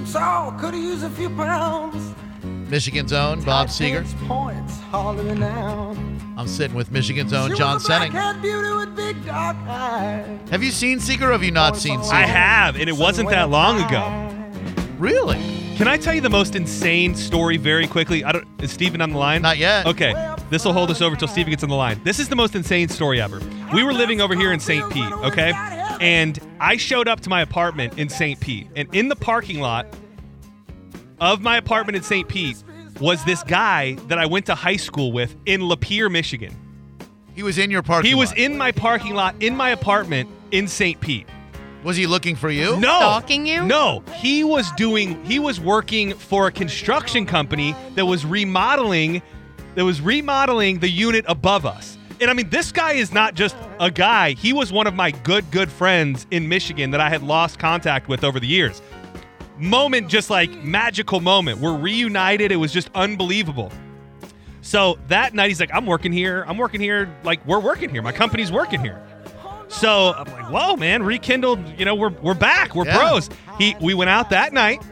too tall, could have used a few pounds. Michigan's own Bob Seger. Points. I'm sitting with Michigan's own She John was a Senning. beauty with big dark eyes. Have you seen Seger or have you not seen Seger? I have, and it wasn't that long ago. Really? Can I tell you the most insane story very quickly? I don't. Is Steven on the line? Not yet. Okay, this will hold us over till Steven gets on the line. This is the most insane story ever. We were living over here in St. Pete, okay? And I showed up to my apartment in St. Pete, and in the parking lot of my apartment in St. Pete was this guy that I went to high school with in Lapeer, Michigan. He was in your parking He was lot. in my parking lot in my apartment in St. Pete. Was he looking for you? No. Stalking you? No. He was doing he was working for a construction company that was remodeling that was remodeling the unit above us. And I mean, this guy is not just a guy. He was one of my good, good friends in Michigan that I had lost contact with over the years. Moment, just like magical moment. We're reunited. It was just unbelievable. So that night, he's like, I'm working here. I'm working here. Like, we're working here. My company's working here. So I'm like, whoa, man, rekindled. You know, we're we're back. We're Yeah. pros. He we went out that night.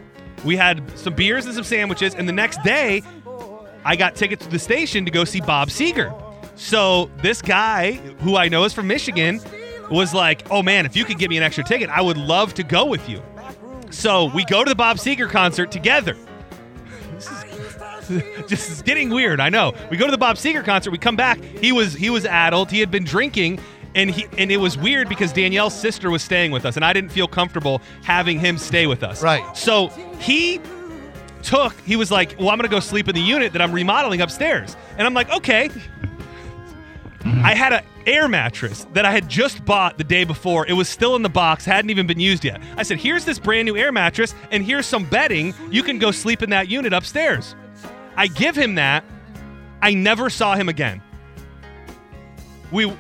We had some beers and some sandwiches, and the next day, I got tickets to the station to go see Bob Seger. So this guy, who I know is from Michigan, was like, "Oh man, if you could give me an extra ticket, I would love to go with you." So we go to the Bob Seger concert together. Just is getting weird. I know. We go to the Bob Seger concert. We come back. He was he was addled. He had been drinking, and he and it was weird because Danielle's sister was staying with us, and I didn't feel comfortable having him stay with us. Right. So he took. He was like, "Well, I'm gonna go sleep in the unit that I'm remodeling upstairs," and I'm like, "Okay." Mm-hmm. I had an air mattress that I had just bought the day before. It was still in the box, hadn't even been used yet. I said, "Here's this brand new air mattress, and here's some bedding. You can go sleep in that unit upstairs." I give him that. I never saw him again. We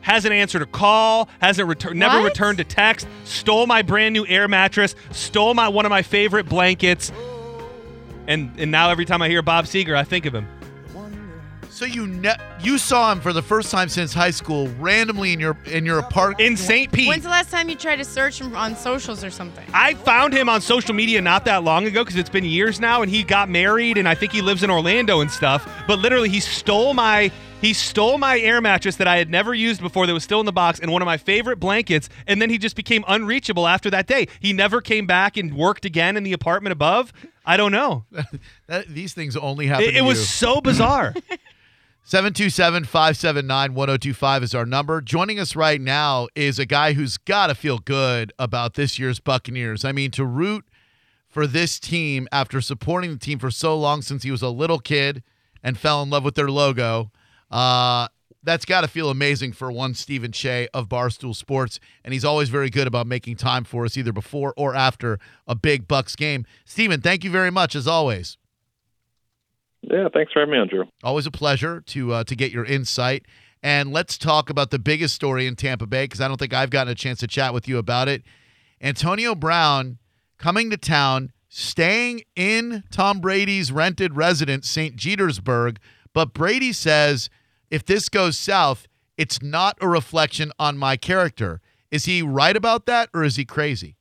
hasn't answered a call, hasn't returned, never What? returned a text. Stole my brand new air mattress. Stole my one of my favorite blankets. And and now every time I hear Bob Seger, I think of him. So you ne- you saw him for the first time since high school, randomly in your in your apartment. In St. Pete. When's the last time you tried to search him on socials or something? I found him on social media not that long ago because it's been years now, and he got married, and I think he lives in Orlando and stuff. But literally, he stole my he stole my air mattress that I had never used before that was still in the box, and one of my favorite blankets. And then he just became unreachable after that day. He never came back and worked again in the apartment above. I don't know. That- these things only happen. It, to it was so bizarre. 727 579 1025 is our number. Joining us right now is a guy who's got to feel good about this year's Buccaneers. I mean, to root for this team after supporting the team for so long since he was a little kid and fell in love with their logo, uh, that's got to feel amazing for one Stephen Cheah of Barstool Sports. And he's always very good about making time for us either before or after a big Bucks game. Stephen, thank you very much as always. Yeah, thanks for having me on, Drew. Always a pleasure to uh, to get your insight. And let's talk about the biggest story in Tampa Bay because I don't think I've gotten a chance to chat with you about it. Antonio Brown coming to town, staying in Tom Brady's rented residence, St. Petersburg. But Brady says if this goes south, it's not a reflection on my character. Is he right about that or is he crazy?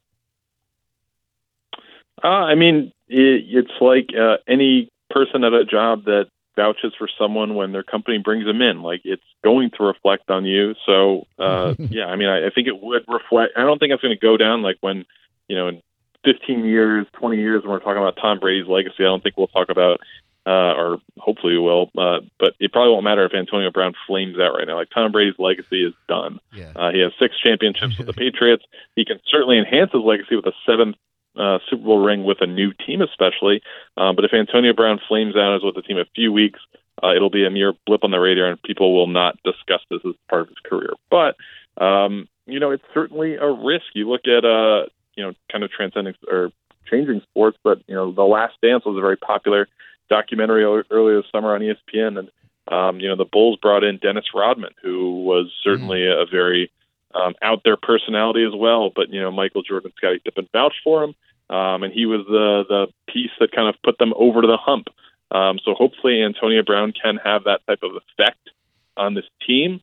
Uh, I mean, it, it's like uh, any person at a job that vouches for someone when their company brings them in. Like it's going to reflect on you. So, uh, yeah, I mean, I, I think it would reflect. I don't think it's going to go down like when, you know, in 15 years, 20 years, when we're talking about Tom Brady's legacy. I don't think we'll talk about, uh, or hopefully we will. Uh, but it probably won't matter if Antonio Brown flames out right now. Like Tom Brady's legacy is done. Yeah. Uh, he has six championships with the Patriots. He can certainly enhance his legacy with a seventh uh, Super Bowl ring with a new team, especially. Um, but if Antonio Brown flames out as with the team a few weeks, uh, it'll be a mere blip on the radar, and people will not discuss this as part of his career. But um, you know, it's certainly a risk. You look at uh, you know, kind of transcending or changing sports, but you know, The Last Dance was a very popular documentary earlier this summer on ESPN, and um, you know, the Bulls brought in Dennis Rodman, who was certainly a very um, out there personality as well. But you know, Michael Jordan, Scottie Pippen vouched for him, um, and he was the the piece that kind of put them over the hump. Um, so hopefully, Antonio Brown can have that type of effect on this team.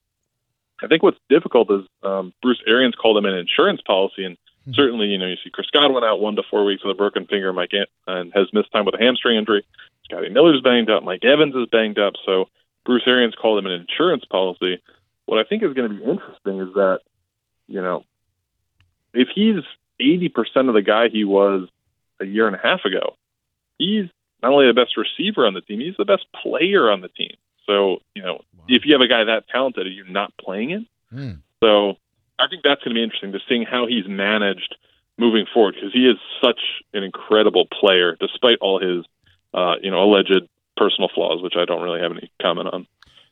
I think what's difficult is um, Bruce Arians called him an insurance policy, and certainly, you know, you see Chris Godwin out one to four weeks with a broken finger, Mike An- and has missed time with a hamstring injury. Scotty Miller's banged up, Mike Evans is banged up. So Bruce Arians called him an insurance policy. What I think is going to be interesting is that, you know, if he's 80% of the guy he was a year and a half ago, he's not only the best receiver on the team, he's the best player on the team. So, you know, if you have a guy that talented, are you not playing him? Mm. So I think that's going to be interesting to seeing how he's managed moving forward because he is such an incredible player, despite all his, uh, you know, alleged personal flaws, which I don't really have any comment on.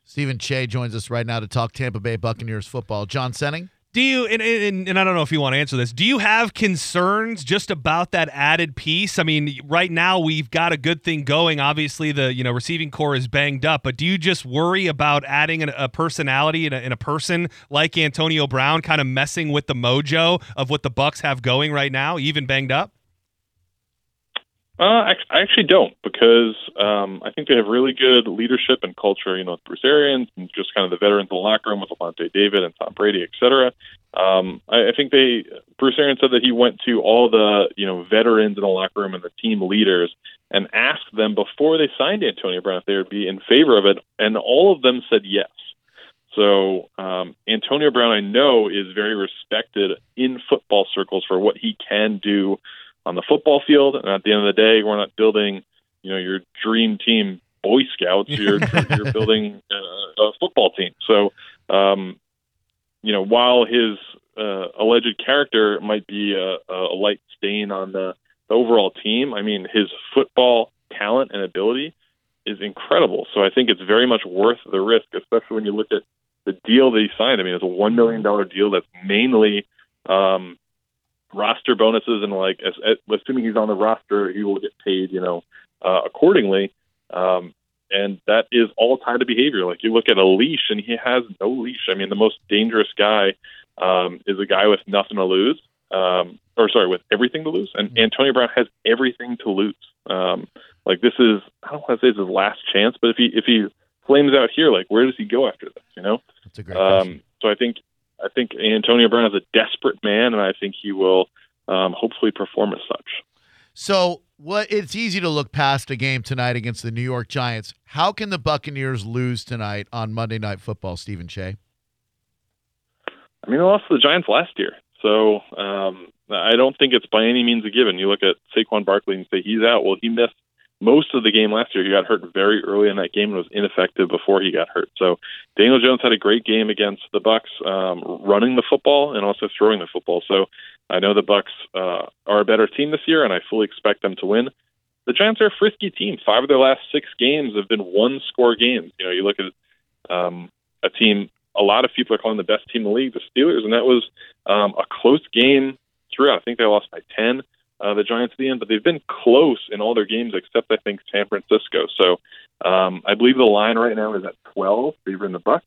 Stephen Cheah joins us right now to talk Tampa Bay Buccaneers football. John Senning? Do you and, and and I don't know if you want to answer this. Do you have concerns just about that added piece? I mean, right now we've got a good thing going. Obviously, the you know receiving corps is banged up, but do you just worry about adding an, a personality and a, and a person like Antonio Brown, kind of messing with the mojo of what the Bucks have going right now, even banged up? Uh, I, I actually don't because um, I think they have really good leadership and culture. You know, with Bruce Arians and just kind of the veterans in the locker room with Lavonte David and Tom Brady, et cetera. Um, I, I think they Bruce Arians said that he went to all the you know veterans in the locker room and the team leaders and asked them before they signed Antonio Brown if they would be in favor of it, and all of them said yes. So um, Antonio Brown, I know, is very respected in football circles for what he can do on the football field. And at the end of the day, we're not building, you know, your dream team Boy Scouts. You're you're building uh, a football team. So, um, you know, while his uh, alleged character might be a, a light stain on the, the overall team, I mean, his football talent and ability is incredible. So I think it's very much worth the risk, especially when you look at the deal that he signed. I mean, it's a one million dollar deal that's mainly um, roster bonuses and like as, as, assuming he's on the roster, he will get paid, you know, uh, accordingly. Um, and that is all tied to behavior. Like you look at a leash, and he has no leash. I mean, the most dangerous guy um, is a guy with nothing to lose, um, or sorry, with everything to lose. And Antonio Brown has everything to lose. Um, like this is, I don't want to say it's his last chance, but if he if he flames out here, like where does he go after this? You know. That's a great question. Um, so I think I think Antonio Brown is a desperate man, and I think he will um, hopefully perform as such. So, what it's easy to look past a game tonight against the New York Giants. How can the Buccaneers lose tonight on Monday Night Football, Stephen Cheah? I mean, they lost to the Giants last year, so um, I don't think it's by any means a given. You look at Saquon Barkley and say he's out. Well, he missed most of the game last year. He got hurt very early in that game and was ineffective before he got hurt. So Daniel Jones had a great game against the Bucks, um, running the football and also throwing the football. So I know the Bucks uh, are a better team this year, and I fully expect them to win. The Giants are a frisky team. Five of their last six games have been one-score games. You know, you look at um, a team. A lot of people are calling the best team in the league the Steelers, and that was um, a close game throughout. I think they lost by ten uh, the Giants at the end, but they've been close in all their games except I think San Francisco. So um, I believe the line right now is at 12 favoring the Bucks.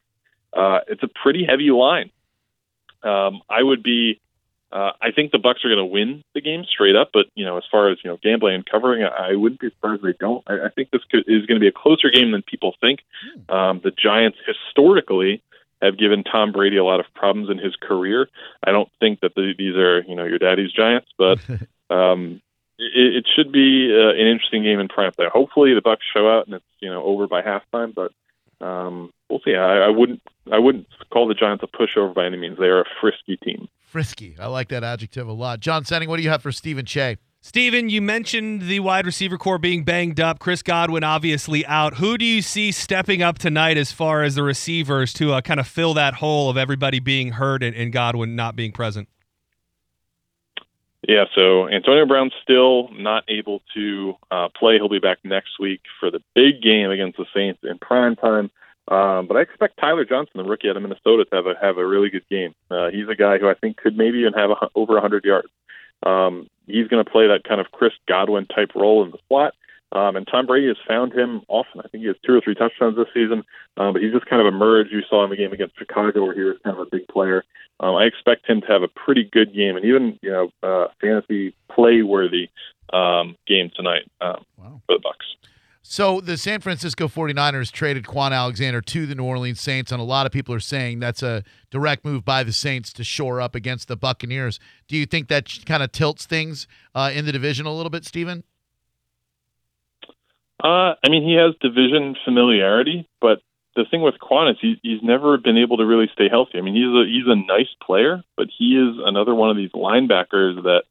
Uh, it's a pretty heavy line. Um, I would be. Uh, I think the Bucks are going to win the game straight up, but you know, as far as you know, gambling and covering, I, I wouldn't be surprised if they don't. I, I think this could, is going to be a closer game than people think. Um, the Giants historically have given Tom Brady a lot of problems in his career. I don't think that the, these are you know your daddy's Giants, but um, it, it should be uh, an interesting game in prime time. Hopefully, the Bucks show out and it's you know over by halftime, but um, we'll see. I, I wouldn't I wouldn't call the Giants a pushover by any means. They are a frisky team. Frisky. I like that adjective a lot. John Senning, what do you have for Stephen Cheah? Steven, you mentioned the wide receiver corps being banged up. Chris Godwin obviously out. Who do you see stepping up tonight as far as the receivers to uh, kind of fill that hole of everybody being hurt and, and Godwin not being present? Yeah, so Antonio Brown's still not able to uh, play. He'll be back next week for the big game against the Saints in prime time. Um, but I expect Tyler Johnson, the rookie out of Minnesota, to have a have a really good game. Uh, he's a guy who I think could maybe even have a, over 100 yards. Um, he's going to play that kind of Chris Godwin type role in the slot. Um, and Tom Brady has found him often. I think he has two or three touchdowns this season, um, but he's just kind of emerged. You saw him in the game against Chicago where he was kind of a big player. Um, I expect him to have a pretty good game and even you know uh, fantasy play worthy um, game tonight um, Wow. for the Bucks. So the San Francisco 49ers traded Kwon Alexander to the New Orleans Saints, and a lot of people are saying that's a direct move by the Saints to shore up against the Buccaneers. Do you think that kind of tilts things uh, in the division a little bit, Steven? Uh, I mean, he has division familiarity, but the thing with Kwon is he, he's never been able to really stay healthy. I mean, he's a he's a nice player, but he is another one of these linebackers that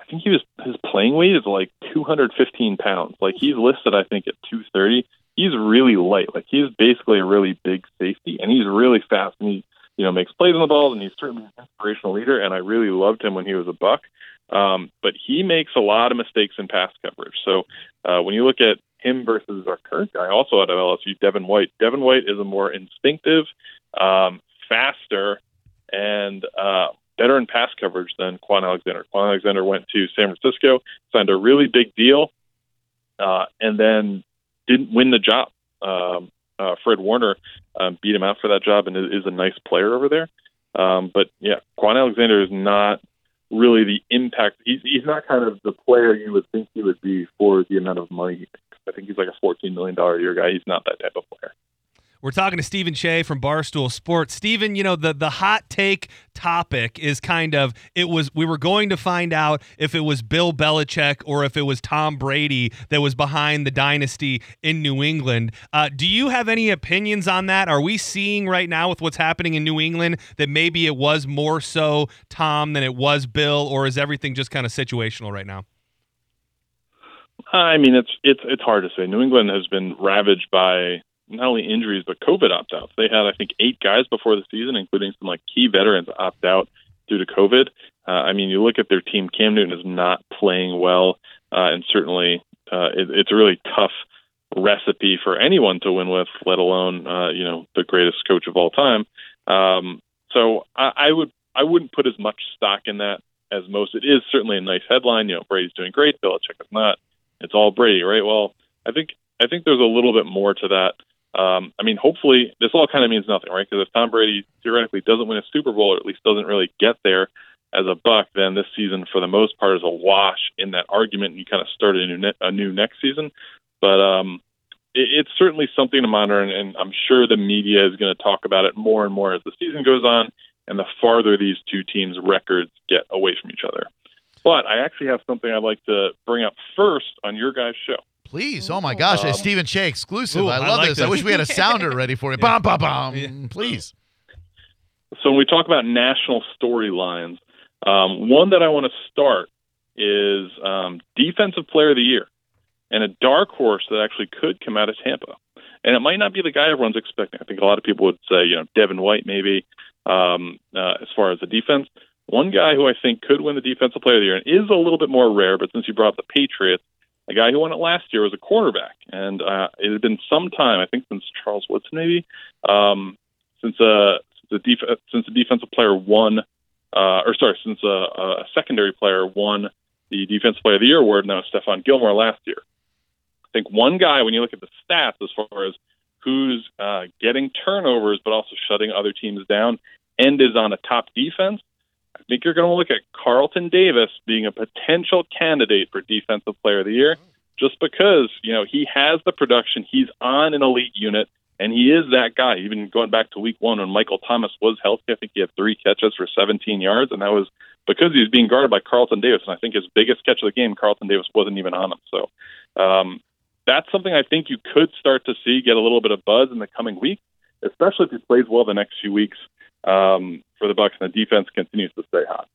I think he was his playing weight is like 215 pounds. Like he's listed, I think, at 230. He's really light. Like he's basically a really big safety, and he's really fast, and he you know makes plays on the ball, and he's certainly an inspirational leader. And I really loved him when he was a buck. Um, but he makes a lot of mistakes in pass coverage. So uh, when you look at him versus our current guy, also out of LSU, Devin White. Devin White is a more instinctive, um, faster, and uh, better in pass coverage than Kwon Alexander. Kwon Alexander went to San Francisco, signed a really big deal, uh, and then didn't win the job. Um, uh, Fred Warner um, beat him out for that job and is, a nice player over there. Um, but yeah, Kwon Alexander is not really the impact. He's, he's not kind of the player you would think he would be for the amount of money. I think he's like a $14 million a year guy. He's not that type of player. We're talking to Stephen Cheah from Barstool Sports. Stephen, you know, the the hot take topic is kind of it was we were going to find out if it was Bill Belichick or if it was Tom Brady that was behind the dynasty in New England. Uh, do you have any opinions on that? Are we seeing right now with what's happening in New England that maybe it was more so Tom than it was Bill, or is everything just kind of situational right now? I mean, it's it's it's hard to say. New England has been ravaged by not only injuries but COVID opt outs. They had I think eight guys before the season, including some like key veterans opt out due to COVID. Uh, I mean, you look at their team. Cam Newton is not playing well, uh, and certainly uh, it, it's a really tough recipe for anyone to win with, let alone uh, you know the greatest coach of all time. Um, so I, I would I wouldn't put as much stock in that as most. It is certainly a nice headline. You know, Brady's doing great. Belichick is not. It's all Brady, right? Well, I think I think there's a little bit more to that. Um, I mean, hopefully, this all kind of means nothing, right? Because if Tom Brady theoretically doesn't win a Super Bowl, or at least doesn't really get there as a Buck, then this season, for the most part, is a wash in that argument, and you kind of start a new ne- a new next season. But um, it, it's certainly something to monitor, and, and I'm sure the media is going to talk about it more and more as the season goes on, and the farther these two teams' records get away from each other. But I actually have something I'd like to bring up first on your guys' show. Please. Oh my gosh, a Um, Stephen Cheah exclusive. Ooh, I I love like this. I wish we had a sounder ready for you. Yeah. Bum, bum, bum. Yeah. Please. So when we talk about national storylines, um, one that I want to start is um, defensive player of the year, and a dark horse that actually could come out of Tampa. And it might not be the guy everyone's expecting. I think a lot of people would say, you know, Devin White maybe. Um, uh, as far as the defense, one guy who I think could win the defensive player of the year and is a little bit more rare, but since you brought up the Patriots, a guy who won it last year was a quarterback, and uh, it had been some time, I think, since Charles Woodson maybe, um, since uh, the def- since the defensive player won, uh, or sorry, since a, a secondary player won the defensive player of the year award, and that was Stephon Gilmore last year. I think one guy, when you look at the stats as far as who's uh, getting turnovers but also shutting other teams down, and is on a top defense, I think you're going to look at Carlton Davis being a potential candidate for Defensive Player of the Year, just because you know he has the production, he's on an elite unit, and he is that guy. Even going back to Week One when Michael Thomas was healthy, I think he had three catches for 17 yards, and that was because he was being guarded by Carlton Davis. And I think his biggest catch of the game, Carlton Davis wasn't even on him. So um, that's something I think you could start to see get a little bit of buzz in the coming week, especially if he plays well the next few weeks um, for the Bucks and the defense continues to stay hot.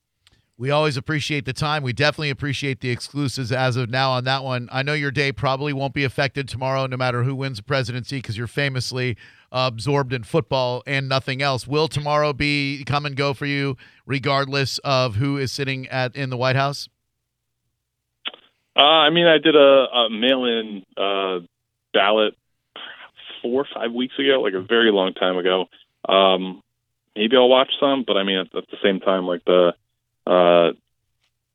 We always appreciate the time. We definitely appreciate the exclusives as of now on that one. I know your day probably won't be affected tomorrow, no matter who wins the presidency, because you're famously absorbed in football and nothing else. Will tomorrow be come and go for you, regardless of who is sitting at in the White House? Uh, I mean, I did a, a mail-in uh, ballot four or five weeks ago, like a very long time ago. Um, maybe I'll watch some, but I mean, at, at the same time, like the uh,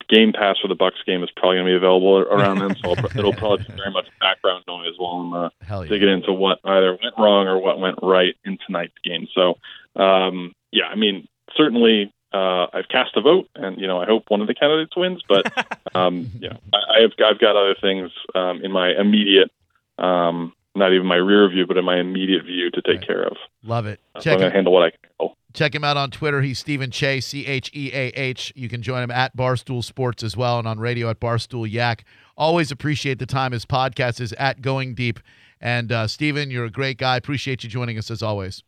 Game Pass for the Bucks game is probably going to be available around then, so I'll, it'll probably be very much background noise while I'm uh, yeah. digging into what either went wrong or what went right in tonight's game. So, um, yeah, I mean, certainly uh, I've cast a vote, and you know, I hope one of the candidates wins. But um, I, I have I've got other things um, in my immediate um, not even my rear view, but in my immediate view to take Right. care of. Love it. So I'm Check going him, to handle what I can handle. check him out on Twitter. He's Stephen Cheah, C H E A H. You can join him at Barstool Sports as well and on radio at Barstool Yak. Always appreciate the time. His podcast is at Going Deep. And uh, Stephen, you're a great guy. Appreciate you joining us as always.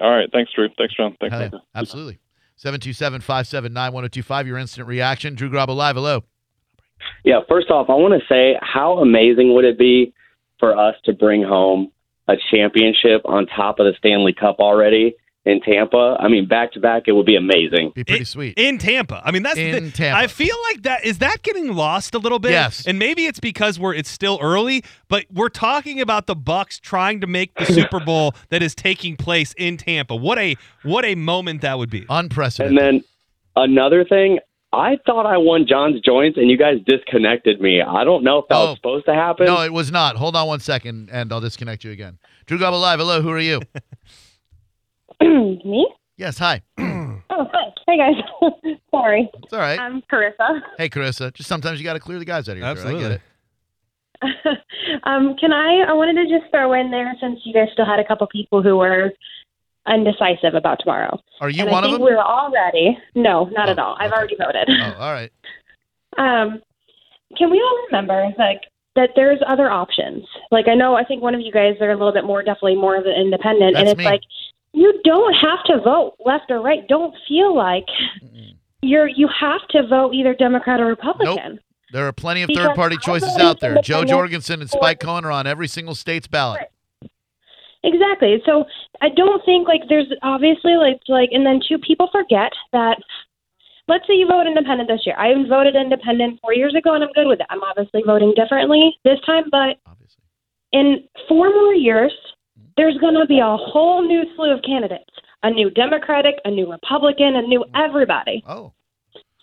All right. Thanks, Drew. Thanks, John. Thanks, Hell yeah, absolutely. 727 579 1025. Your instant reaction. Drew Garabo Live. Hello. Yeah, first off, I want to say how amazing would it be for us to bring home a championship on top of the Stanley Cup already in Tampa? I mean, back to back, it would be amazing. Be pretty It- sweet. in Tampa. I mean, that's In thing. Tampa. I feel like that is that getting lost a little bit. Yes. and maybe it's because we're it's still early, but we're talking about the Bucks trying to make the Super Bowl that is taking place in Tampa. What a what a moment that would be. Unprecedented. And then another thing, I thought I won John's joints and you guys disconnected me. I don't know if that Oh. was supposed to happen. no, it was not. Hold on one second, and I'll disconnect you again. Drew Garabo Live. Hello. Who are you? Me? yes. Hi. Oh, hi. Hey, guys. Sorry. It's all right. I'm Carissa. Hey, Carissa. Just sometimes you got to clear the guys out of here. Absolutely. I get it. um, can I? I wanted to just throw in there since you guys still had a couple people who were undecisive about tomorrow. Are you and one I of them? we're all ready. No, not Oh, at all. I've okay. already voted. Oh, all right. Um, can we all remember like that? There's other options. Like I know. I think one of you guys are a little bit more, definitely more of an independent, and it's me. like you don't have to vote left or right. Don't feel like you're you have to vote either Democrat or Republican. There are plenty of third-party choices out there. Jo Jorgensen and Spike Cohen are on every single state's ballot. Exactly. So I don't think like there's obviously like like and then two people forget that let's say you vote independent this year. I voted independent four years ago and I'm good with it. I'm obviously voting differently this time, but Obviously. in four more years mm-hmm. there's gonna be a whole new slew of candidates. A new Democratic, a new Republican, a new mm-hmm. everybody. Oh,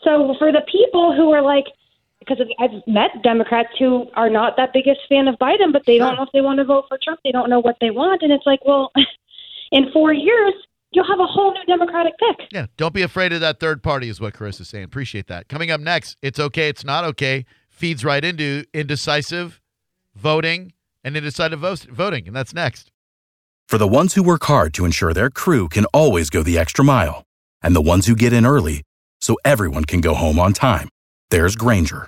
So for the people who are like, because I've met Democrats who are not that biggest fan of Biden, but they Sure. don't know if they want to vote for Trump. They don't know what they want, and it's like, well, in four years you'll have a whole new Democratic pick. yeah. Don't be afraid of that third party, is what Carissa's saying. Appreciate that. Coming up next, it's okay, it's not okay. Feeds right into indecisive voting and indecisive vo- voting, and that's next. For the ones who work hard to ensure their crew can always go the extra mile, and the ones who get in early so everyone can go home on time, there's Grainger,